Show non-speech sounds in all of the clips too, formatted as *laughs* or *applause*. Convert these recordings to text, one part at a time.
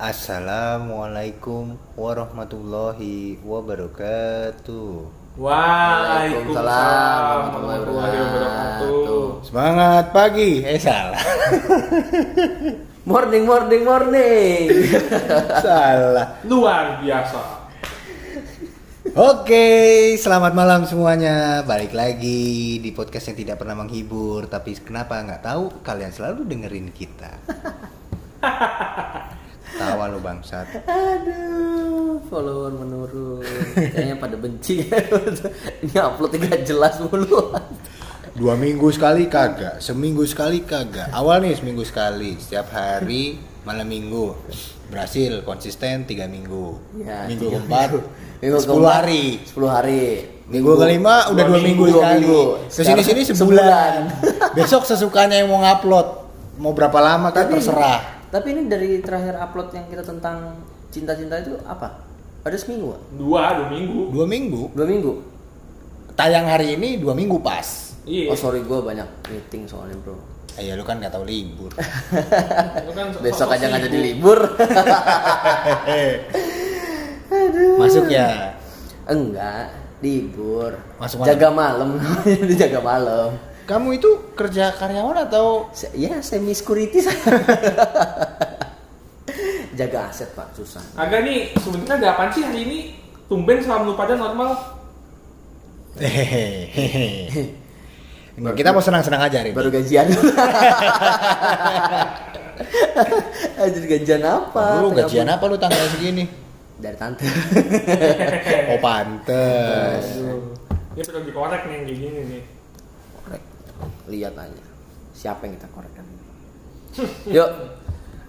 Assalamualaikum warahmatullahi wabarakatuh. Waalaikumsalam warahmatullahi wabarakatuh. Semangat pagi. Eh salah. *laughs* Morning, morning, morning. *laughs* salah. Luar biasa. Oke, selamat malam semuanya. Balik lagi di podcast yang tidak pernah menghibur, tapi kenapa nggak tahu kalian selalu dengerin kita. *laughs* Tawa lu bangsat. Aduh, follower menurun. Kayaknya pada benci. *laughs* Ini uploadnya gak jelas mulu. Dua minggu sekali kagak, seminggu sekali kagak. Awal nih seminggu sekali, setiap hari malam minggu. Berhasil konsisten tiga minggu. Ya, minggu tiga keempat, minggu. Minggu sepuluh hari. 10 hari. Minggu kelima udah dua minggu, dua sekali. minggu. Ke sini sini Sekarang sebulan. Besok sesukanya yang mau ngupload. Mau berapa lama kan terserah. Tapi ini dari terakhir upload yang kita tentang cinta-cinta itu apa? Ada seminggu? Dua, dua minggu. Dua minggu. Dua minggu? Tayang hari ini dua minggu pas. Iya. Oh sorry gue banyak meeting soalnya bro. Ah, ya lu kan nggak tahu libur. *laughs* Kan sok- Besok sok aja nggak jadi libur. *laughs* Masuk ya. Enggak, libur. Masuk mana? jaga malam *laughs* namanya dijaga malam. Kamu itu kerja karyawan atau Se- Ya semi security *laughs* jaga aset pak susah. Agak nih, sebenarnya ada apaan sih hari ini? Tumben selama lu pada normal. Hehehe. Nggak, kita mau senang-senang aja hari ini. Baru gajian. *laughs* Anjir gajian apa? Lu gajian apa lu tanggal segini? Dari tante. *laughs* Oh pantes. Ini perlu dikorek nih gini nih. Korek. Lihat aja. Siapa yang kita korekkan? *laughs* Yuk.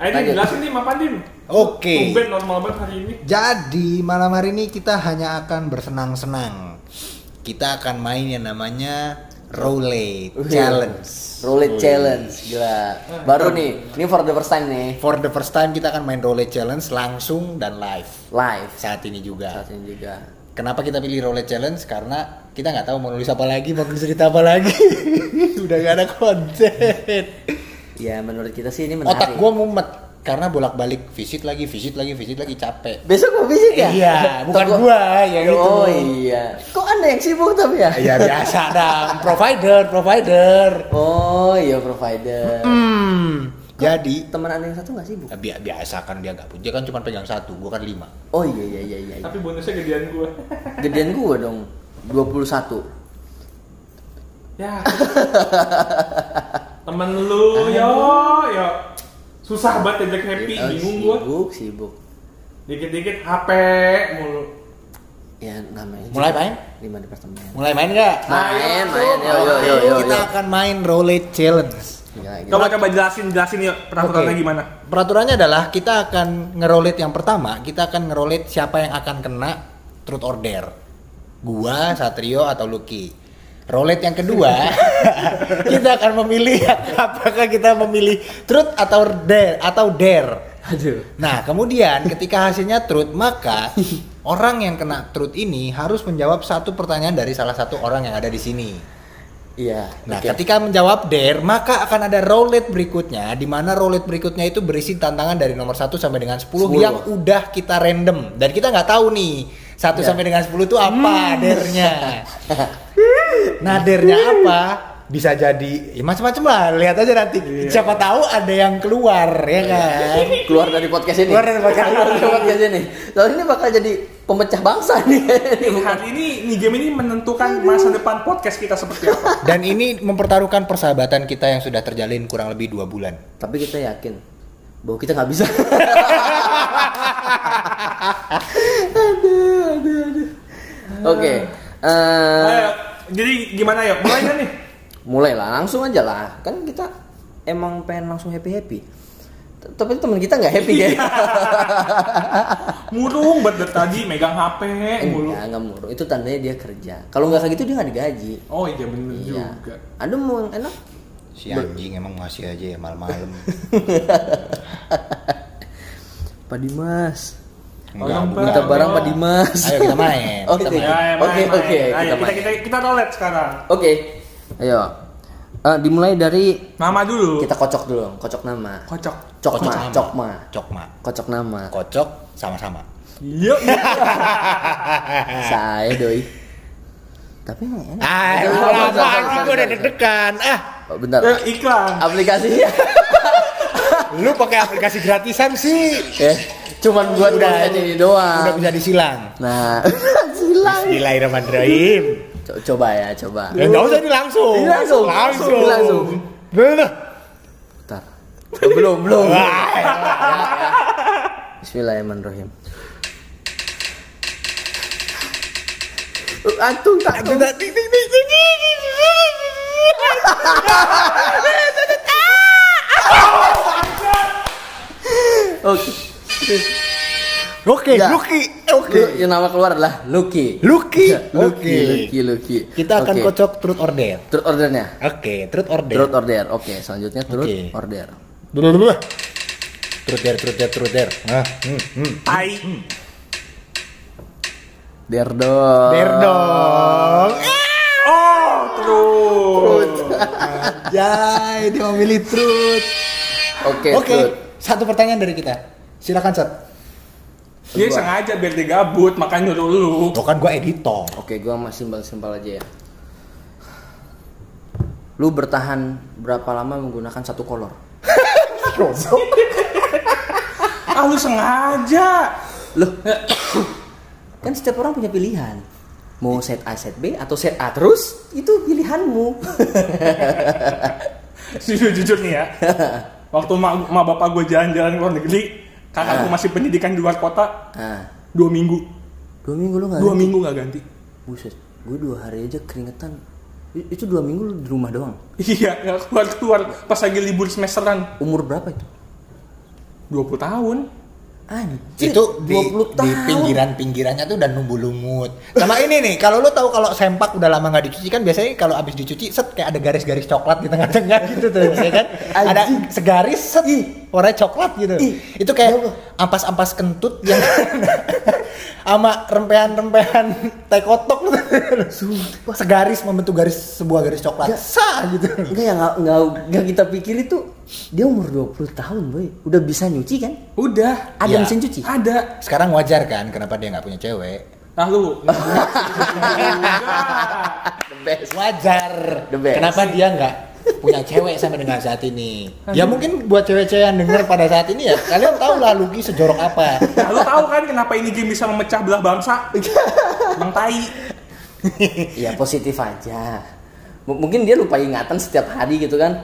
Ayo Lanjut. jelasin nih apa Dim? Oke. Normal banget hari ini. Jadi malam hari ini kita hanya akan bersenang-senang. Kita akan main yang namanya Roulette Wih. Challenge. Roulette challenge, gila. Baru nih, ini for the first time nih, For the first time kita akan main Roulette Challenge langsung dan live live saat ini juga. saat ini juga. Kenapa kita pilih Roulette Challenge? Karena kita nggak tahu mau nulis apa lagi, mau nulis cerita apa lagi. *laughs* Udah gak ada konten. Ya menurut kita sih ini menarik. Otak gua mumet karena bolak-balik visit lagi, visit lagi, visit lagi capek. Besok mau visit ya? Iya, bukan Otak gua yang itu. Oh iya. Kok anda yang sibuk tapi ya? Ya biasa dah, provider, provider. Oh iya provider. Hmm. Jadi Teman anda yang satu nggak sibuk? ya, bi- biasa kan dia gak dia kan cuma pegang satu, gua kan lima. Oh iya iya iya iya. Tapi bonusnya gedean gua. *laughs* Gedean gua dong. 21 Ya. *laughs* Temen lu, yo, yo. Susah banget diajak happy, Oh, bingung gua. Sibuk, sibuk. Dikit-dikit HP mulu. Ya namanya. Mulai main? Lima departemen. Mulai main nggak? Main, Ayo, main. Yo yo yo yo. kita yo. akan main Roulette Challenge. Gila. Coba coba jelasin jelasin yuk peraturannya Oke. gimana. Peraturannya adalah kita akan ngerolet yang pertama, kita akan ngerolet siapa yang akan kena truth or dare. Gua, Satrio atau Lucky. Rolet yang kedua, *laughs* kita akan memilih *laughs* apakah kita memilih truth atau dare atau dare. Aduh. Nah, kemudian ketika hasilnya truth, maka orang yang kena truth ini harus menjawab satu pertanyaan dari salah satu orang yang ada di sini. Iya. Nah, oke. ketika menjawab dare, maka akan ada roulette berikutnya di mana roulette berikutnya itu berisi tantangan dari nomor 1 sampai dengan 10, 10. yang udah kita random dan kita nggak taw nih 1 Ya. sampai dengan 10 itu apa dare-nya. *laughs* nah, dare-nya apa? Bisa jadi ya macam-macam lah, lihat aja nanti. Siapa tahu ada yang keluar ya kan. *laughs* keluar dari podcast ini. Keluar dari podcast ini. Keluar dari podcast ini. Soalnya ini bakal jadi pemecah bangsa nih. Ini bukan. Hari ini nih game ini menentukan masa depan podcast kita seperti apa. *laughs* Dan ini mempertaruhkan persahabatan kita yang sudah terjalin kurang lebih dua bulan. Tapi kita yakin bahwa kita nggak bisa. *laughs* aduh, aduh, aduh. Oke. eh, Ayo, jadi gimana yuk? Mulai nih? Mulai lah, langsung aja lah. Kan kita emang pengen langsung happy happy. Tapi teman kita nggak happy ya. *laughs* Murung banget tadi megang HP mulu. Enggak, enggak murung. Itu tandanya dia kerja. Kalau nggak kayak gitu dia nggak digaji. Oh iya bener Iya. juga. Ada mau yang enak? Si anjing emang ngasih aja ya malam-malam. *laughs* Pak Dimas. Tolong, bukan. Minta barang. Pak Dimas. Ayo kita main. Oh, Kita main. Ya, ya, Oke, oke, Ayo, kita kita main. kita kita roulette sekarang. Oke. Ayo. Eh, dimulai dari Nama dulu. kita kocok dulu, kocok nama. Kocok. Cokma, Kocok sama. cokma. Cokma. Kocok nama. Kocok sama-sama. Yuk. *laughs* Saya doi. Tapi enak. Ah, apaan sih gue udah deg-degan. Ah, Oh, bentar. Eh, iklan. Aplikasinya. *laughs* lu pakai aplikasi gratisan sih. eh, cuman buat Udah. ini doang. Udah bisa disilang. Nah, *laughs* silang. Bismillahirrahmanirrahim. Co- Coba ya, coba. Ya enggak usah ini langsung. Ini langsung. Langsung. Ini langsung. Bener. Oh, belum, belum. Ya, ya. Bismillahirrahmanirrahim. Uh, Antung tak tak- tik, tik, tik, tik, Oke. Oke, Ya. Lucky. Oke. Lu- Yang nama keluar adalah Lucky. Lucky. *laughs* Lucky, Lucky, Lucky. Kita akan Oke. kocok truth order. Truth ordernya. Oke, truth order. Truth order. Oke, selanjutnya truth Oke. order. Dulu dulu. Truth order, truth order, truth order. Nah, hmm, hmm. Tai. Der dong. Der dong. Oh, terus. *laughs* Jai, dia memilih truth. Oke, Oke, truth. satu pertanyaan dari kita. Silakan, Sat. Dia sengaja biar dia gabut, makanya nyuruh lu. Tuh kan gua editor. Oke, gua masih simpel-simpel aja ya. Lu bertahan berapa lama menggunakan satu kolor? *laughs* Ah, lu sengaja. Loh, *coughs* kan setiap orang punya pilihan. Mau set A, set B, atau set A terus, itu pilihanmu. *laughs* Jujur, jujur nih ya. *laughs* Waktu mak, mak bapak gue jalan-jalan ke luar negeri, kakakku Ah. masih pendidikan di luar kota, Nah, dua minggu. dua minggu lu nggak Dua ganti? minggu nggak ganti. Buset, gue dua hari aja keringetan. Itu dua minggu lu di rumah doang. Iya, nggak keluar keluar pas lagi libur semesteran. Umur berapa itu? 20 tahun. Anjir, itu di, 20 di tahun. pinggiran-pinggirannya tuh udah numbuh lumut. Sama ini nih, kalau lu tahu kalau sempak udah lama nggak dicuci kan biasanya kalau abis dicuci set kayak ada garis-garis coklat di tengah-tengah *laughs* gitu tuh, ya kan? ada Anjing. segaris set warnanya coklat gitu. Ih. Itu kayak ampas-ampas kentut yang *laughs* sama rempehan-rempehan teh kotok gitu. Segaris membentuk garis sebuah garis coklat. Ya. Sah gitu. Enggak yang nggak nggak nggak kita pikir itu dia umur 20 tahun boy udah bisa nyuci kan Udah. ada Ya. mesin cuci Ada. Sekarang wajar kan kenapa dia nggak punya cewek? Nah lu. *laughs* the best wajar The best. kenapa dia nggak punya cewek sampai dengan saat ini. Ya mungkin buat cewek-cewek yang denger pada saat ini ya kalian tahu lah Lucky sejorok apa. Nah, lu tahu kan kenapa ini game bisa memecah belah bangsa? *laughs* Bang Tai. ya positif aja. M- mungkin dia lupa ingatan setiap hari gitu kan.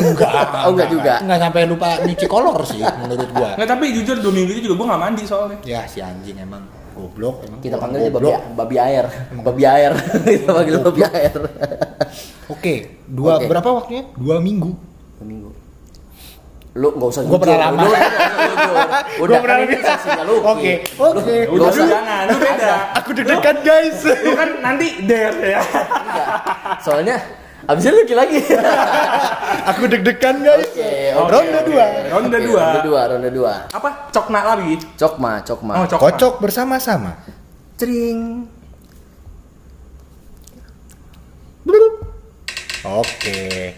Enggak *laughs* oh enggak juga. enggak sampai lupa nyuci kolor sih menurut gua. Nggak, tapi jujur dua minggu itu juga gue nggak mandi soalnya. ya si anjing emang goblok emang kita orang panggil aja babi, goblok. babi air. Babi air. *laughs* Kita panggil babi air. Oke dua Oke. berapa waktunya? Dua minggu. Dua minggu. Lu nggak usah Gua pernah lama. *laughs* Udah, pernah kan ini lama. saksinya lu Oke, oke. Udah usah. jangan, lu beda. aku deg-degan guys. Lu kan nanti der ya. *laughs* soalnya abisnya lu lagi. Aku deg-degan guys. Oke, oke, ronde dua Ronde Oke, dua. ronde dua ronde dua Apa? Cokna lagi. cokma cokma Oh, cokna. kocok bersama-sama Cering. Oke.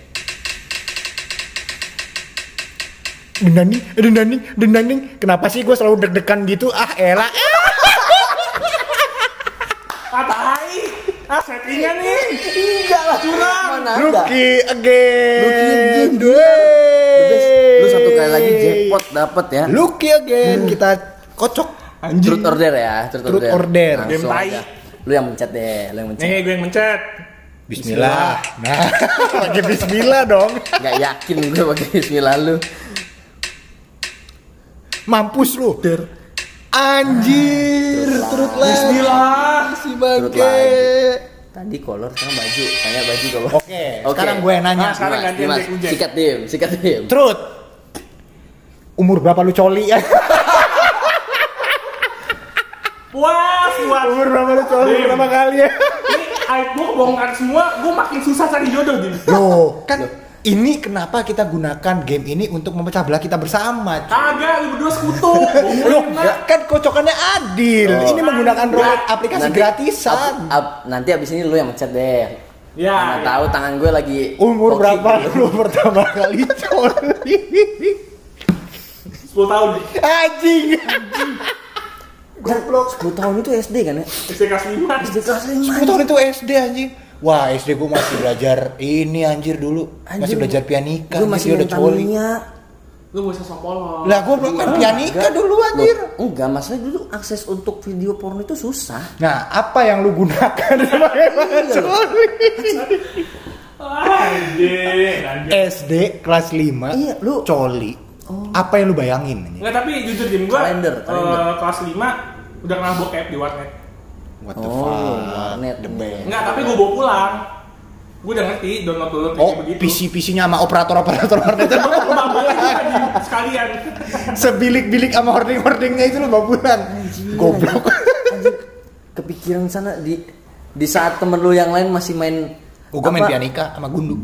Dendani, dendani, dendani. Kenapa sih gue selalu deg-degan gitu? Ah, elah. Ah. Ah, settingan nih. Enggak lah curang. Mana? Lucky again. Lucky again. Due. The best. Lu satu kali lagi jackpot dapet ya. Lucky again. Kita kocok. Truth order ya, truth, Truth order. Langsung Game tai. Lu yang mencet deh, lu yang mencet. Nih, gue yang mencet. Bismillah. Nah, *laughs* pakai bismillah dong. Nggak yakin gue pakai bismillah lu. Mampus lu. Anjir, truth lah. Bismillah. Si bangke. lagi. Tadi kolor, sekarang baju. Tanya baju kalau. Oke, sekarang gue yang nanya. Nah, sekarang Ujek. sikat dim, sikat dim. Truth. Umur berapa lu coli ya? *laughs* Puas, puas. Umur berapa lu coli Dim. berapa kali ya? Ini aib gue kebongkar semua, gue makin susah cari jodoh, Dim. Loh, kan ini kenapa kita gunakan game ini untuk memecah belah kita bersama? Kagak, lu berdua sekutu. *laughs* Loh, kan kocokannya adil. Oh. Ini menggunakan roulette aplikasi Nanti- gratisan. ab- ab- nanti abis ini lu yang mencet deh. Ya, Mana ya. tahu tangan gue lagi Umur berapa lu *laughs* pertama kali coli? 10 tahun nih. Anjing. Goblok. 10 tahun itu SD kan ya? SD kelas 5. SD kelas 10 5. tahun itu SD anjing. Wah, SD gua masih belajar ini anjir dulu. masih belajar pianika. Gue anjir, masih udah coli. Lu gak usah sok polos. Lah gua belum main pianika Enggak. dulu anjir. Loh, enggak, masalah dulu akses untuk video porno itu susah. Nah, apa yang lu gunakan sebagai *laughs* coli? Anjing, anjing. SD kelas 5 Iya, lu- coli. Apa yang lu bayangin? Enggak, tapi jujur Jim gua Kalender, eh, kalender. kelas 5 udah kenal bokep di warnet. What the Oh, fuck? warnet. The best. Enggak, tapi gua bawa pulang. Gua udah ngerti download download Oh, begitu. PC PC-nya sama operator-operator warnet. Mbak boleh juga di sekalian. *laughs* Sebilik-bilik sama hording-hordingnya itu lu bawa pulang. Goblok. Anjing, kepikiran sana di di saat temen lu yang lain masih main Oh, gua main pianika sama gundu.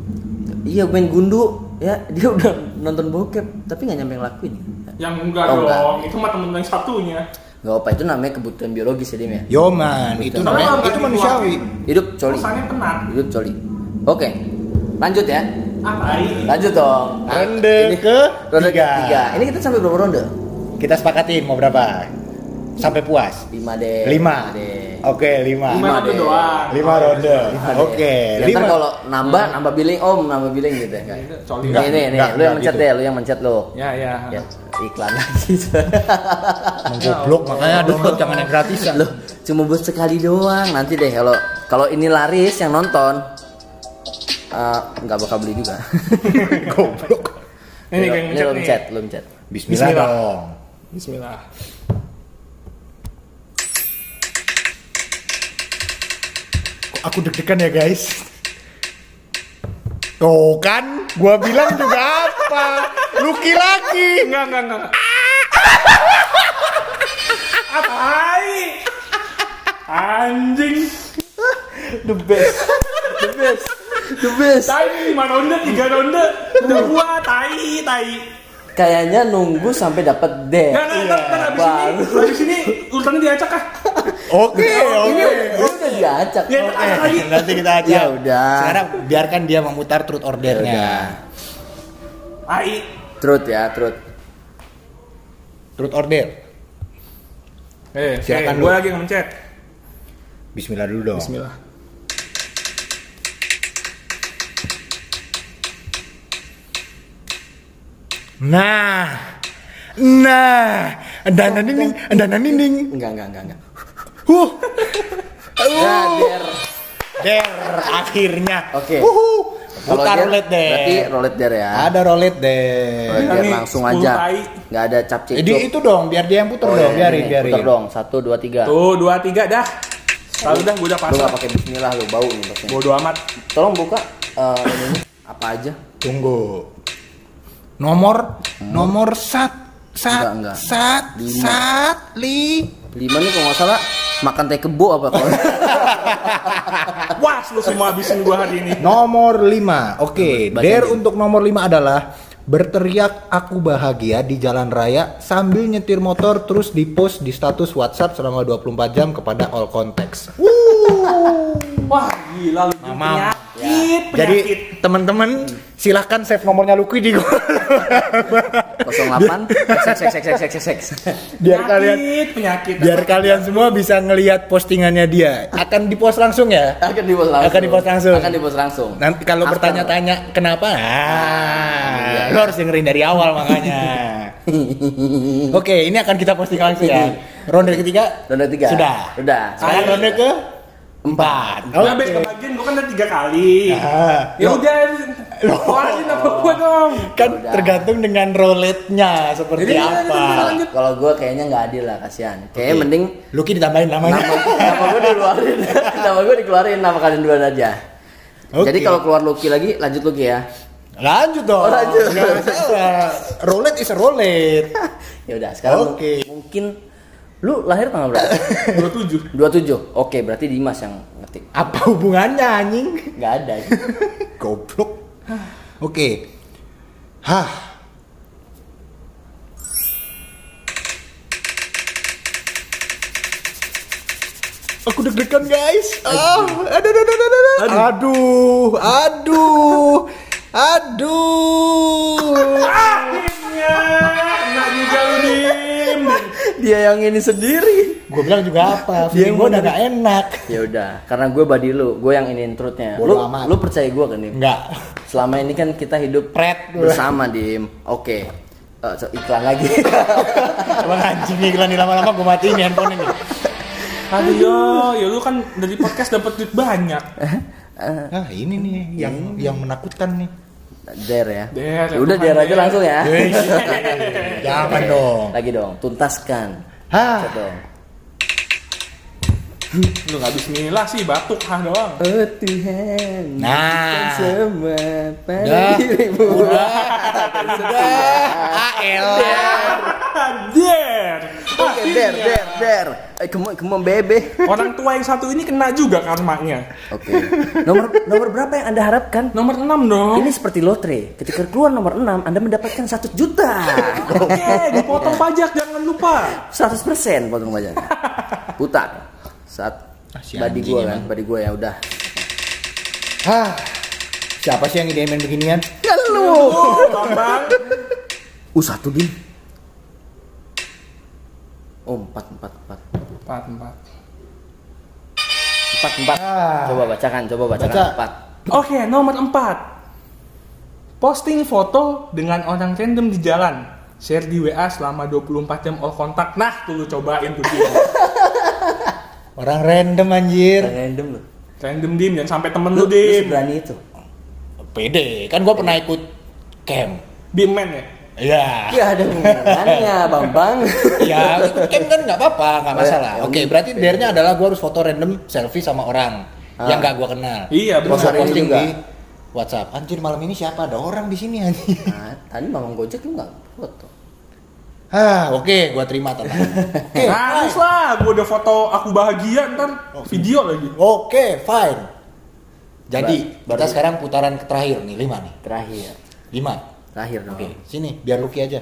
Iya main gundu ya *laughs* dia udah nonton bokep tapi nggak nyampe ngelakuin. Yang enggak Oh, enggak. dong, itu mah temen yang satunya. Gak apa itu namanya kebutuhan biologis ya Dim ya. Yo man, itu namanya itu nggak manusiawi. Hidup coli. Rasanya tenang. Hidup coli. Oke. Lanjut ya. Apa? Lanjut dong. Ronde Ini- ke Ronde tiga. ketiga. Ini kita sampai berapa ronde? Kita sepakatin mau berapa? Sampai puas. 5 deh. Lima. deh. Oke, lima. Lima ronde deh. doang. Lima ronde. Lima deh. Oke, Ya, lima. kalau nambah nambah billing om nambah billing gitu ya. Enggak, Nih nih nih, enggak, lu yang mencet gitu. deh, lu yang mencet lu. Ya, ya. Ya, iklan lagi. *laughs* Menggoblok makanya download jangan yang gratisan. Loh, cuma buat sekali doang. Nanti deh kalau kalau ini laris yang nonton eh, nggak bakal beli juga. *laughs* Goblok. Ini kayak ini lu mencet, lu mencet. Bismillah, Bismillah. dong. Bismillah. Aku deg-degan ya, guys? Tuh kan, gua bilang juga apa? Luki lagi. Enggak, enggak, enggak. Apai. Anjing. The best. The best. The best. Tai 5 ronde, 3 ronde. Udah gua tai, tai. Kayaknya nunggu sampai dapat D. Enggak, enggak, enggak, enggak, habis ini, Baru. habis ini urutannya diacak ah. Oke, oke. Diacak. Ya, acak lagi. Nanti kita aja. Ya udah. Sekarang biarkan dia memutar truth Ya ordernya. udah. Tai. Truth ya, truth. Truth order. Eh, Silakan eh, lu. gua lagi yang mencet. Bismillah dulu dong. Bismillah. Nah, nah, dana nining, dana nining. Enggak, enggak, enggak, enggak. Huh, Ya, der. der, akhirnya. Oke. Kalau Putar der, roulette der. Berarti roulette der ya. Ada roulette Roulette der. Iya langsung 10 aja. Enggak ada cap cek. Jadi itu dong, biar dia yang putar Oh, dong, iya, biarin, ini, biarin. Putar dong. Satu, dua, tiga. Tuh, 2 3 dah. Tahu dah gua udah Lu nggak pasang. pakai Bismillah lu bau nih bosnya. Bodo amat. Tolong buka eh, ini apa aja? Tunggu. Nomor, nomor sat, sat, Enggak, enggak. sat, Lima. sat, li. Lima nih kalau nggak salah makan teh kebo apa kalau *laughs* Wah, lu semua habisin gua hari ini. Nomor 5. Oke, der dulu. untuk nomor 5 adalah berteriak aku bahagia di jalan raya sambil nyetir motor terus di-post di status WhatsApp selama 24 jam kepada all contacts. Wah, gila lu. Mamam. Penyakit, penyakit. Jadi teman-teman silahkan save nomornya Lucky di 08 X X X X X X X. biar kalian penyakit, biar kalian semua bisa ngelihat postingannya dia. Akan di-post langsung ya? Akan di post langsung. Akan di-post langsung. Akan di post langsung. Nanti kalau bertanya-tanya kenapa, ah, lo harus dengerin dari awal makanya. *laughs* Oke, ini akan kita posting langsung ya. Ronde ketiga Ronde tiga. sudah. Sudah. Sekarang ronde ke empat. Nah, Beb, kebagian gua kan udah tiga kali. Ah, Ya loh, udah. Keluarin apa gua dong. kan Udah. tergantung dengan roulette-nya seperti Jadi, apa. Kalau gue kayaknya nggak adil lah kasihan. Kayaknya mending Lucky ditambahin namanya. nama nama gue dikeluarin. *laughs* nama gue dikeluarin nama kalian dua aja. Oke. Jadi kalau keluar Lucky lagi lanjut Lucky ya. Lanjut dong. Oh, lanjut. Nggak masalah. Roulette is a roulette. *laughs* ya udah sekarang Oke. mungkin lu lahir tanggal berapa? 27. 27. Oke, berarti Dimas yang ngetik. Apa hubungannya anjing? Nggak ada. *laughs* Goblok. Oke. Hah. Aku deg-degan guys. Ah, aduh, aduh, aduh, aduh, aduh, aduh, aduh, aduh. Akhirnya kena juga dim. Dia yang ini sendiri. Gue bilang juga apa? Dia gue udah gak enak. Ya udah, karena gue body lu, gue yang ini intrutnya. Lu, amat. lu percaya gue kan nih? Enggak. Selama ini kan kita hidup Pret. bersama dim. Oke. Eh, so- iklan lagi. *laughs* Emang anjing iklan lama-lama gue matiin nih handphone ini. Aduh yo, ya lu kan dari podcast dapat duit banyak. Nah ini nih yang yang menakutkan nih. Der ya. Der, Ya udah der aja langsung ya. *laughs* Jangan dong. Lagi dong, tuntaskan. Hah. Cet dong. Lu nggak bismillah sih batuk ah doang. Oh Tuhan. Nah. semua pada Udah. dirimu. Udah. *laughs* Ah elah. Der. Oke, der, der, der. Eh, come on, come on, bebe. *laughs* Orang tua yang satu ini kena juga karmanya. Oke. Nomor nomor berapa yang Anda harapkan? Nomor 6 dong. Ini seperti lotre. Ketika keluar nomor 6, Anda mendapatkan 1 juta. *laughs* Oke, dipotong *laughs* pajak jangan lupa. 100% potong pajak. Putar. Saat Ah, si badi gua emang. kan, badi gua ya udah. Hah. Siapa sih yang idein main beginian? Lu. Oh, Bambang. Uh, satu dim. Oh, empat, empat, empat. Empat, empat. Empat, empat. Ah. Coba bacakan, coba bacakan. Baca. Empat. Oke, nomor 4. Posting foto dengan orang random di jalan. Share di WA selama 24 jam all kontak. Nah, tuh lu cobain tuh Dim. *laughs* Orang random anjir. Random lu. Random Dim, jangan sampai temen Lu, lu lu Dim. berani itu. Pede, kan gue pernah ikut camp. Dim man ya. Iya. Ya ada hubungannya, *laughs* Bambang. Ya, ikut camp kan nggak apa-apa, nggak Oh, ya. masalah. Oke, berarti dernya adalah gue harus foto random selfie sama orang Ah. yang nggak gue kenal. Iya, Gua benar. posting Juga. di WhatsApp. Anjir malam ini siapa? Ada orang di sini anjir. Nah, tadi Bambang Gojek lu nggak foto. Ah, oke, gua terima tantangan. *laughs* Oke, Harus lah, gue udah foto aku bahagia ntar video lagi. Oke, fine. Jadi, Ba- kita baru- sekarang putaran terakhir nih, lima nih. Terakhir. Lima. Terakhir dong. Oke, sini, biar Lucky aja.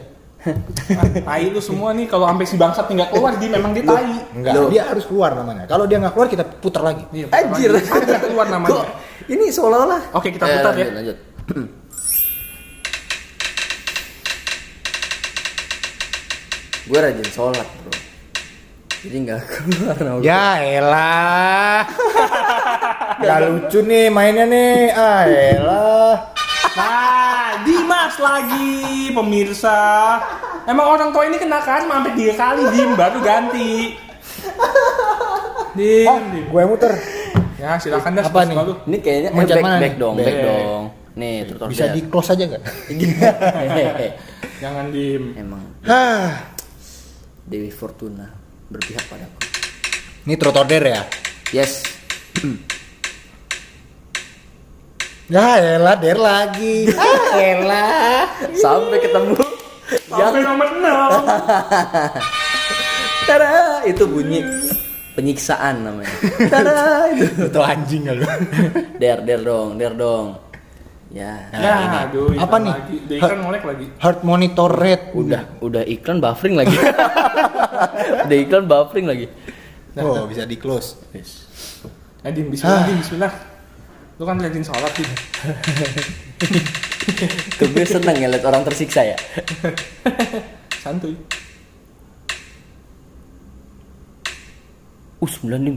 Ah, tai lu semua nih kalau sampai si bangsat tinggal keluar Dim memang dia tai. Enggak, Loh. dia harus keluar namanya. Kalau dia nggak keluar, kita putar lagi. Iya, Anjir. Dia keluar namanya. Kok ini seolah-olah. Oke, kita Eh, putar ya. lanjut, lanjut. Gue rajin sholat bro. Jadi nggak keluar gua. Ya elah. *laughs* Gak lucu nih mainnya nih. Ah elah. Nah, Lagi pemirsa. Emang orang tua ini kena kan sampai tiga kali Dim baru ganti. Dim, Oh, Dim. gue muter. Ya silakan dah. Apa nih? lu. Ini kayaknya eh, back, back nih? dong, back, Back. dong. Nih, tutorial. Bisa di close aja nggak? *laughs* Jangan Dim. Emang Hah. Dewi Fortuna berpihak padaku. Ini trot order ya? Yes. Ya elah, der lagi. Ah elah. Sampai ketemu. Sampai Yang nomor 6. Tada, itu bunyi penyiksaan namanya. Tada, itu. Itu anjing lu? *laughs* Der, der dong, der dong. Ya. Nah, Ya, ini. aduh, iklan Apa nih? Lagi. Dia kan ngolek lagi. Heart monitor rate. Udah, udah iklan buffering lagi. *laughs* udah iklan buffering lagi. Oh, bisa di close. Eh, Dim, bismillah, Ah. Bismillah. Lu kan rajin sholat, Dim. Tuh gue seneng ya liat orang tersiksa ya. *laughs* Santuy. Uh, 9 dim.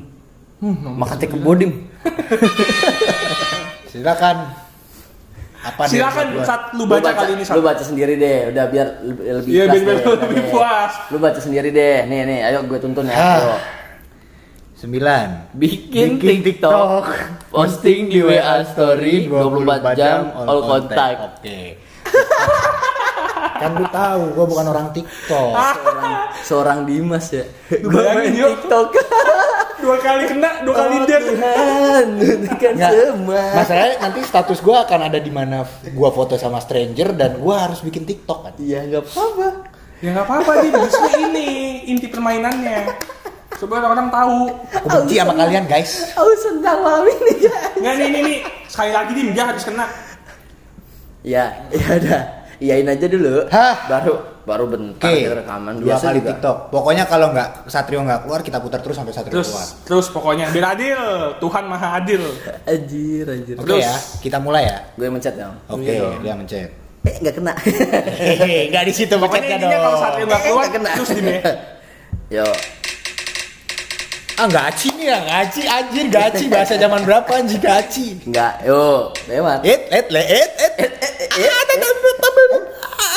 Hmm, Makanya kebo dim. *laughs* Silakan. Apa Silakan buat gua? saat lu baca, kali ini Lu satu. baca sendiri deh, udah biar lebih, lebih Iya, ikhlas biar- deh, biar udah lebih puas. Lu baca sendiri deh. Nih, nih, ayo gue tuntun ya. Ah. Ayo. Sembilan. Bikin, Bikin TikTok, TikTok, posting di WA story 24 jam all kontak. Oke. kan lu tahu gua bukan orang TikTok. Seorang, seorang Dimas ya. *laughs* Gue main yuk. TikTok. *laughs* Dua kali kena, dua kali Oh, der. Tuhan, *laughs* kan Nggak, semua. Masalahnya nanti status gua akan ada di mana gua foto sama stranger dan gua harus bikin TikTok kan. Iya, nggak apa-apa. Ya nggak apa-apa, Dim. Justru ini inti permainannya. Coba orang tahu. Aku benci sama kalian guys. Aku senang malam ini ya. Nggak, nih, nih, nih. Sekali lagi, Dim. Dia harus kena. Ya, ya udah. Iyain aja dulu. Hah? Baru baru bentar kita rekaman dua biasa kali juga. TikTok. Pokoknya kalau nggak Satrio nggak keluar, kita putar terus sampai Satrio Terus keluar. terus pokoknya biar adil. Tuhan Maha Adil. Anjir, anjir. Oke Terus. ya, kita mulai ya. Gue mencet ya. Oke, dia mencet. Eh, nggak kena. Hehehe, nggak di situ Pokoknya mencetnya intinya kalau dong. Satrio nggak keluar kena. terus gini. Yo, Ah gaci nih ya, gaci anjir gaci bahasa zaman berapa anjir gaci. nggak. Yo, lewat. Et et le et et et et ada ada ada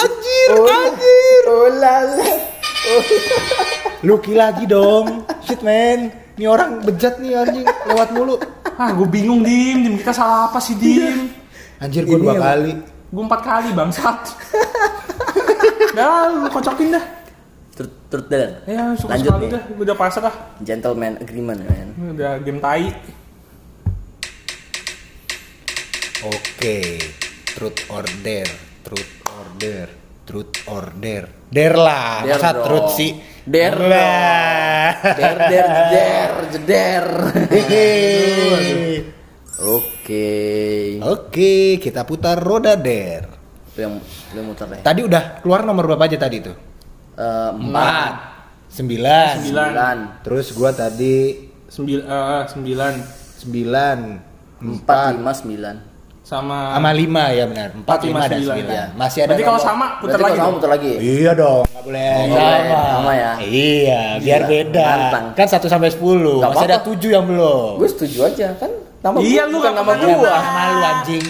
anjir Oh. anjir. Oh lala. *laughs* Lucky lagi dong. Shit man. Ini orang bejat nih anjing lewat mulu. Ah, gue bingung dim, dim kita salah apa sih dim? Anjir gua Ini dua kali. Gue empat kali bangsat. *laughs* Dah, lu kocokin dah. Trut dan. Ya, suka Lanjut sekali nih. dah. Gue udah pasrah. Gentleman agreement, man. Udah game tai. Oke. Truth or dare. Truth or dare. Truth or dare. Dare lah. Dare Masa dong. truth sih? Dare lah. Der der der jeder. Hehehe. Oke. Oke, kita putar roda dare. Yang lu muter deh. Tadi udah keluar nomor berapa aja tadi tuh? Eh, empat. Sembilan. Sembilan. Sembilan. Terus gua tadi Sembil, eh, sembilan sembilan. Empat, lima, sembilan. sama Sama lima ya benar. Empat, lima, dan sembilan. sembilan. Ya. Masih ada Berarti kalau sama putar lagi. sama dong? putar lagi. Iya dong, nggak boleh Oh, sama. sama ya. Iya, biar Gila, beda. nantang. Kan 1 sampai 10. Nggak Masih ada. 7 yang belum. Gue setuju aja kan. Nama Iya, lu bukan nggak nama gua. nyoba. malu anjing.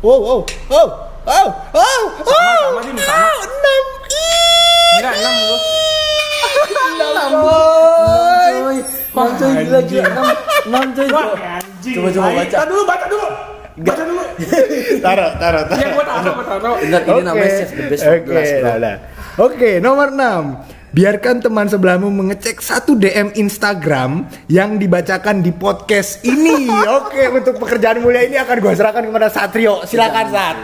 Wow, wow, wow, wow, wow, Sama, sama, Dim, sama. wow, enam, Enggak, enam gue. enam, boy. Coy, enam coy gila gila enam enam coy. Wah, anjing. Coba, coba baca. Dulu, baca dulu. Baca dulu. *laughs* Taruh, taruh, taruh, gue taruh. Bentar, ini namanya Save the Best for Oke, Last, bro. Oke, nomor 6. Biarkan teman sebelahmu mengecek satu DM Instagram yang dibacakan di podcast ini. *laughs* Oke, untuk pekerjaan mulia ini akan gue serahkan kepada Satrio. Silakan Sat.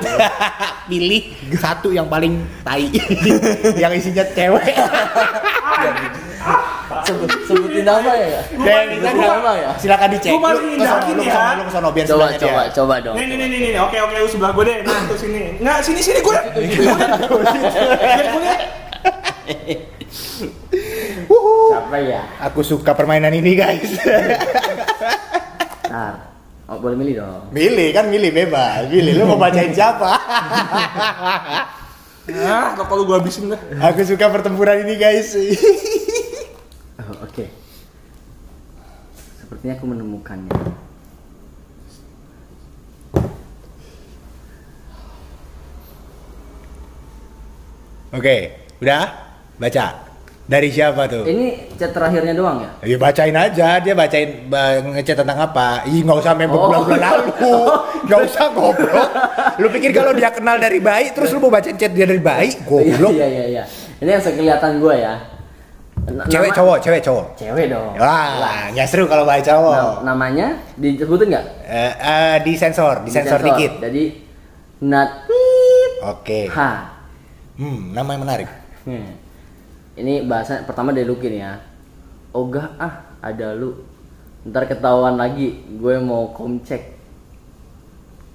*laughs* Pilih satu yang paling tai. *laughs* yang isinya cewek. Sebut, sebutin nama ya. Dan Sebutin nama ya. Silakan dicek. Lu ya. lu biar Coba coba coba dong. Nih, nih, nih, nih. Oke, oke, lu sebelah gue deh. Nah, tuh sini. Nggak, sini, sini gue. Biar gue lihat. Siapa ya? Aku suka permainan ini guys. Ntar. Oh, boleh milih dong. milih kan milih bebas. Milih lu mau bacain siapa? Nah, kalau gue habisin dah. Aku suka pertempuran ini guys. Oh, Oke. Sepertinya aku menemukannya. Oke, udah? Baca. Dari siapa tuh? Ini chat terakhirnya doang ya? Ya bacain aja, dia bacain ba- ngechat tentang apa? Ih nggak usah main Oh. berbulan-bulan lalu, *laughs* nggak usah goblok. Lu pikir kalau dia kenal dari bayi, terus lu mau bacain chat dia dari bayi? Goblok. Iya iya iya. Ini yang sekelihatan gue ya. N- Cewek nama- cowok, cewek cowok. Cewek dong. Wah, nggak seru kalau bayi cowok. Nam- namanya disebutin nggak? Eh, eh, di sensor, di sensor Disensor. dikit. Jadi Nat Oke. H. Hmm, nama yang menarik. Hmm. Ini bahasa pertama dari Lucky nih ya. Ogah ah ada lu. Ntar ketahuan lagi. Gue mau komcek.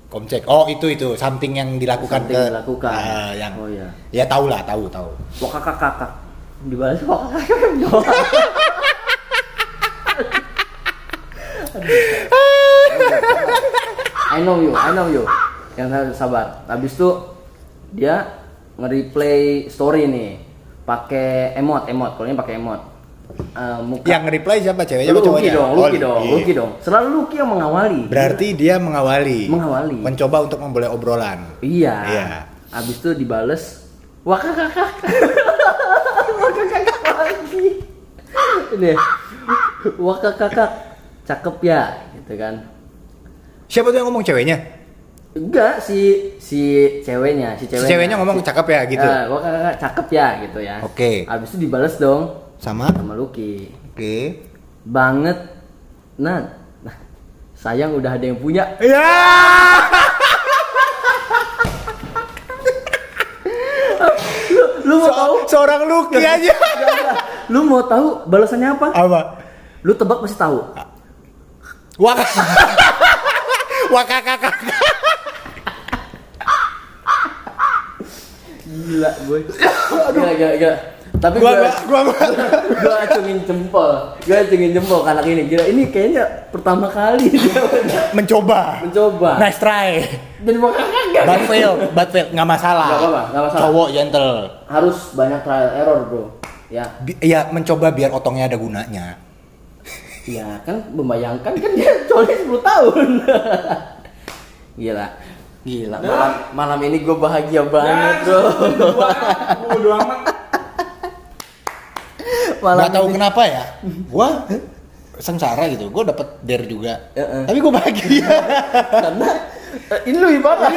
Komcek. Oh, itu itu something yang dilakukan Something ke dilakukan. Ah, yang Oh, iya. Ya tahu lah, tahu, tahu. Wakakak kakak. Dibalas doang. I know you, I know you. Yang sabar. Habis itu dia nge-replay story nih. Pakai emot, emot. Kalau ini pakai emot. Eh, muka Yang reply siapa ceweknya apa Lucky cowoknya? dong, Oh, Lucky dong, Lucky. Dong. Selalu Lucky yang mengawali. Berarti dia mengawali. Mengawali. Mencoba untuk memulai obrolan. Iya. Iya. Habis itu dibales wakakakak. wakakakak *laughs* lagi. Ini. Wakakakak. Cakep ya, gitu kan. Siapa tuh yang ngomong ceweknya? Enggak si si ceweknya, si Si ceweknya. ceweknya ngomong cakep ya gitu. Eh, wakakakak cakep ya gitu ya. Oke. Habis itu dibales dong Sama? sama Lucky. Oke. Banget. Nah, nah, sayang udah ada yang punya. Ya. Lu, lu mau tahu? Seorang Lucky aja. Lu mau tahu balasannya apa? Apa? Lu tebak pasti tahu. Wak *laughs* Wakakakak. Gila gue. *laughs* Gila, gila, gila. Tapi Gua gua gua *laughs* gua. gue acungin jempol. Gue acungin jempol anak ini. Gila, ini kayaknya pertama kali dia *laughs* mencoba. mencoba. Nice try. Dan bakal kagak. But fail, but fail, nggak masalah. Nggak apa-apa, nggak masalah. Cowok gentle. Harus banyak trial error, Bro. Ya. Bi- ya mencoba biar otongnya ada gunanya. Ya, kan membayangkan kan dia coli 10 tahun. Gila. Gila. Malam, malam ini gue bahagia banget, Bro. *laughs* Bodo amat. *laughs* Malam Gak tahu ini- kenapa ya. *laughs* Gua sengsara gitu. Gua dapet dare juga. Heeh. Tapi gua bahagia. karena eh, ini lu ibarat.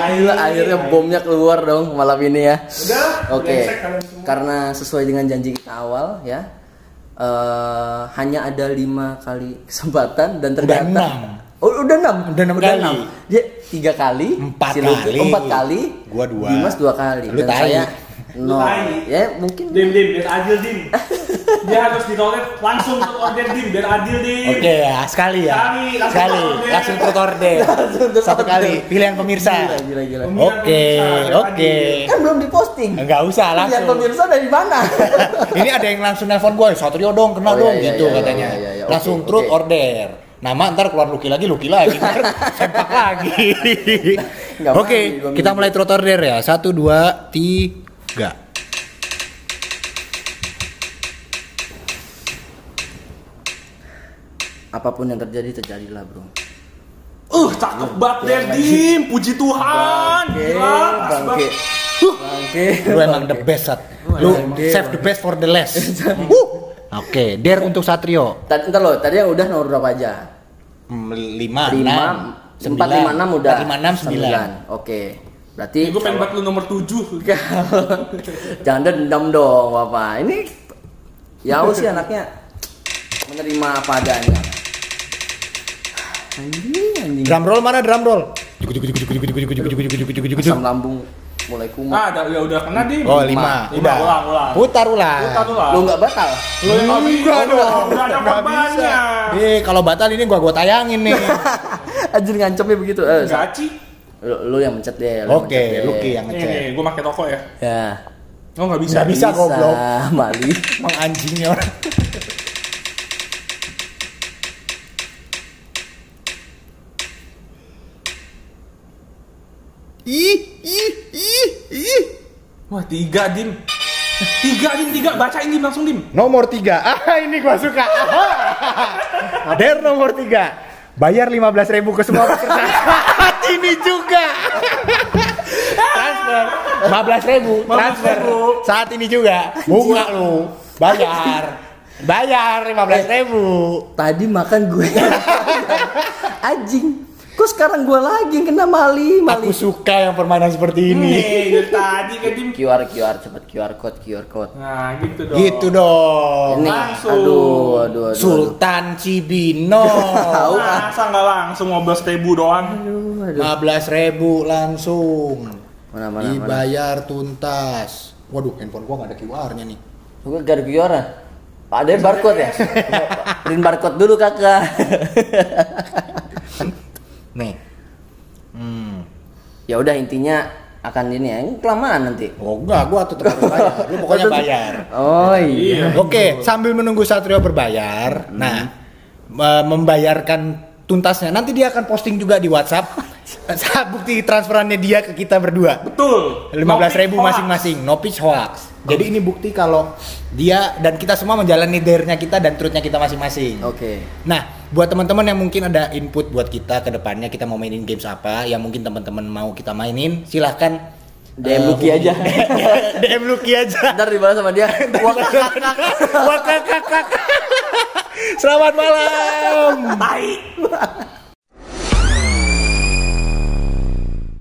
Gila, akhirnya bomnya keluar dong malam ini ya. Udah, Oke, semua. karena sesuai dengan janji kita awal ya, eh, hanya ada lima kali kesempatan dan ternyata enam. Oh, udah enam. Udah enam kali. enam. Dia tiga kali, Empat kali. empat kali, Gua dua. Dimas dua kali, Lu dan tai. saya tai. Ya mungkin. Dim, dim, biar adil, dim. Dia harus ditolet langsung ke order, dim, biar adil, dim. Oke ya, sekali ya. Sekali, langsung Sekali. order. Langsung turut *laughs* order. Satu kali. Pilihan pemirsa. Gila, gila, gila. Pemilihan Oke, oke. Kan belum diposting. Enggak usah Lihat langsung. pemirsa dari mana? *laughs* Ini ada yang langsung nelpon gue, Satrio dong, kenal Oh, iya, dong iya, gitu iya, katanya. iya, iya, iya. Langsung Oke, truth oke. order. Nama ntar keluar Lucky lagi, Lucky lagi, *laughs* ntar sempak lagi. *laughs* Oke, mandi, dua kita mulai truth order ya. Satu, dua, tiga. Apa pun yang terjadi terjadilah, Bro. Uh, cakep banget, Der, dim. Puji Tuhan. Bangke, Gila, bangke. Lu emang the best, Sat. Lu save the best for the last. Wuh. Oke, dare untuk Satrio. Tadi ntar lo, tadi yang udah nomor berapa aja? Hmm, Lima, Lima, enam, empat lima enam udah. Empat, lima, enam, sembilan. Oke. Berarti Gue pengen banget lu nomor 7. *laughs* jangan dendam dong, Bapak. Ini ya sih anaknya menerima apa adanya. Anjing, anjing. Drum roll mana drum roll? Asam lambung mulai kumat. Ah, ada, ya udah kena, dim. Oh, lima. Lima, Udah. ulang, ulang. Putar ulang. Putar ulang. Lu nggak batal? Lu yang nggak bisa Enggak dong. Udah ada korbannya. Eh, kalau batal ini gua gua tayangin nih. *laughs* Anjir ngancemnya begitu. Eh, Gaci. lu, lu yang mencet deh. Oke, mencet deh. Lucky yang Nih, ngecek. nih, gue pakai toko ya. Ya. Oh, nggak bisa. Nggak bisa, goblok. Mali. Emang anjingnya orang. *laughs* Ih. Wah, tiga, dim. Tiga, dim, tiga. Bacain, dim, langsung, dim. Nomor tiga. *laughs* Ah, ini gua suka. *laughs* Dare nomor tiga. Bayar 15.000 ribu ke semua peserta. *laughs* ini juga. transfer. 15.000 ribu. Transfer. 15.000. Saat ini juga. Bunga lu. Bayar. Bayar 15.000 ribu. Tadi makan gue. Anjing. Kok sekarang gue lagi yang kena mali, mali. Aku suka yang permainan seperti ini. Nih, tadi kan, dim. QR QR cepet QR code QR code. Nah, gitu dong. Gitu dong. Ini langsung. aduh aduh aduh. Sultan Cibino. *laughs* Tahu. Masa nggak langsung 15 ribu doang? Aduh, aduh. 15 ribu langsung. Mana mana mana. Dibayar tuntas. Waduh, handphone gua gak ada QR-nya nih. Gue gak ada QR. Ada barcode ya? *laughs* Print barcode dulu kakak. *laughs* Nih. Hmm. ya udah intinya akan ini ya, ini kelamaan nanti. Oh enggak, gua tetap harus bayar. Lu pokoknya bayar. Oh iya. Oke, sambil menunggu Satrio berbayar, nah me- membayarkan tuntasnya. Nanti dia akan posting juga di WhatsApp saat *laughs* bukti transferannya dia ke kita berdua. Betul. 15.000 ribu Hoax. masing-masing, no pitch hoax. Jadi ini bukti kalau dia dan kita semua menjalani dare-nya kita dan truth-nya kita masing-masing. Oke. Nah, buat teman-teman yang mungkin ada input buat kita ke depannya kita mau mainin games apa yang mungkin teman-teman mau kita mainin, silahkan DM eh, Lucky aja. *laughs* DM Lucky aja. Ntar dibalas sama dia. Wah kakak. Wah, kakak. Selamat malam. Tai.